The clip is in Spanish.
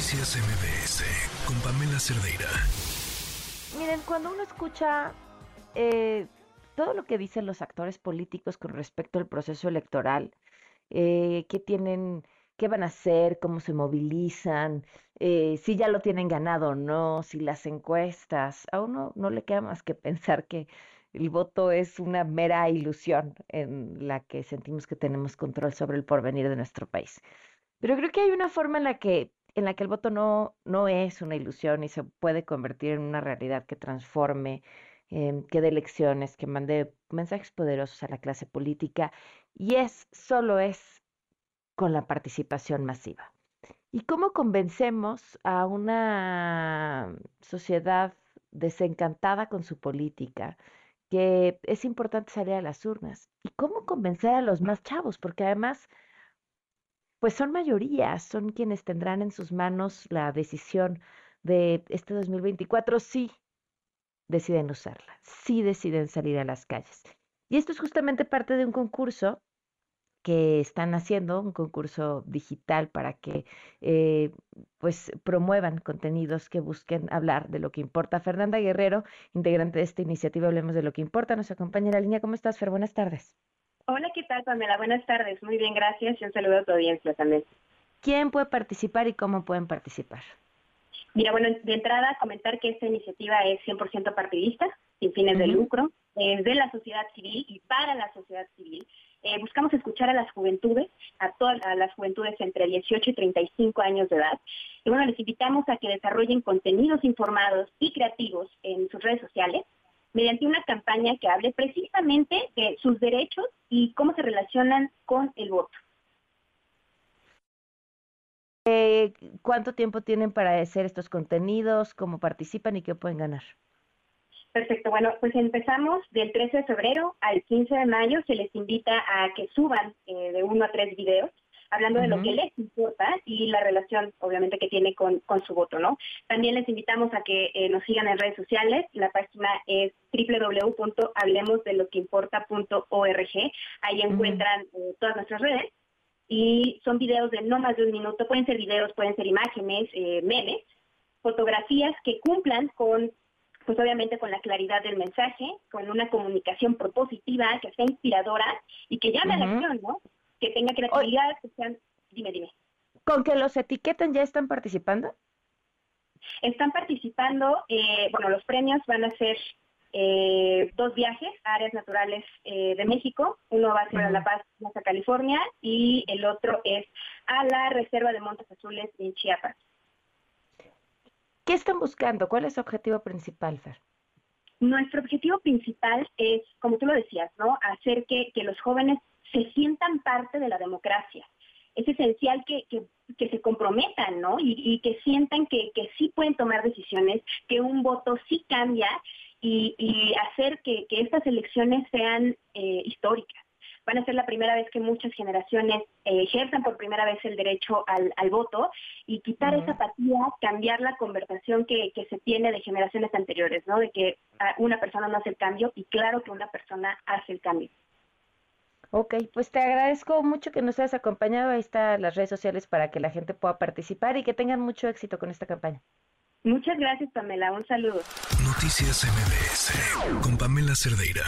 Noticias MBS con Pamela Cerdeira. Miren, cuando uno escucha eh, todo lo que dicen los actores políticos con respecto al proceso electoral, eh, qué tienen, qué van a hacer, cómo se movilizan, eh, si ya lo tienen ganado o no, si las encuestas, a uno no le queda más que pensar que el voto es una mera ilusión en la que sentimos que tenemos control sobre el porvenir de nuestro país. Pero creo que hay una forma en la que en la que el voto no, no es una ilusión y se puede convertir en una realidad que transforme, em, que dé elecciones, que mande mensajes poderosos a la clase política, y es, solo es con la participación masiva. ¿Y cómo convencemos a una sociedad desencantada con su política que es importante salir a las urnas? ¿Y cómo convencer a los más chavos? Porque además pues son mayorías, son quienes tendrán en sus manos la decisión de este 2024 si deciden usarla, si deciden salir a las calles. Y esto es justamente parte de un concurso que están haciendo, un concurso digital para que eh, pues promuevan contenidos que busquen hablar de lo que importa. Fernanda Guerrero, integrante de esta iniciativa Hablemos de lo que importa, nos acompaña en la línea. ¿Cómo estás, Fer? Buenas tardes. Hola, ¿qué tal, Pamela? Buenas tardes. Muy bien, gracias. Y un saludo a tu audiencia también. ¿Quién puede participar y cómo pueden participar? Mira, bueno, de entrada comentar que esta iniciativa es 100% partidista, sin fines de lucro, es de la sociedad civil y para la sociedad civil. Eh, buscamos escuchar a las juventudes, a todas a las juventudes entre 18 y 35 años de edad. Y bueno, les invitamos a que desarrollen contenidos informados y creativos en sus redes sociales, mediante una campaña que hable precisamente de sus derechos y cómo se relacionan con el voto. Eh, ¿Cuánto tiempo tienen para hacer estos contenidos? ¿Cómo participan y qué pueden ganar? Perfecto, bueno, pues empezamos del 13 de febrero al 15 de mayo. Se les invita a que suban eh, de uno a tres videos hablando de lo que les importa y la relación, obviamente, que tiene con, su voto, ¿no? También les invitamos a que eh, nos sigan en redes sociales. La página es www.hablemosdeloqueimporta.org. Ahí encuentran eh, todas nuestras redes y son videos de no más de un minuto. Pueden ser videos, pueden ser imágenes, eh, memes, fotografías que cumplan con pues obviamente con la claridad del mensaje, con una comunicación propositiva, que sea inspiradora y que llame a la acción, ¿no? Que tenga creatividad, que sean... Dime, dime. ¿Con que los etiqueten ya están participando? Están participando, eh, bueno, los premios van a ser eh, dos viajes a áreas naturales eh, de México. Uno va a ser a La Paz, Baja California, y el otro es a la Reserva de Montes Azules en Chiapas. ¿Qué están buscando? ¿Cuál es su objetivo principal, Fer? Nuestro objetivo principal es, como tú lo decías, ¿no? Hacer que, que los jóvenes se sientan parte de la democracia. Es esencial que, se comprometan, ¿no? Y, que sientan que, sí pueden tomar decisiones, que un voto sí cambia y, hacer que, estas elecciones sean eh, históricas. Van a ser la primera vez que muchas generaciones eh, ejerzan por primera vez el derecho al, voto y quitar esa apatía, cambiar la conversación que, que se tiene de generaciones anteriores, ¿no? De que ah, una persona no hace el cambio y claro que una persona hace el cambio. Ok, pues te agradezco mucho que nos hayas acompañado. Ahí están las redes sociales para que la gente pueda participar y que tengan mucho éxito con esta campaña. Muchas gracias, Pamela. Un saludo. Noticias MBS con Pamela Cerdeira.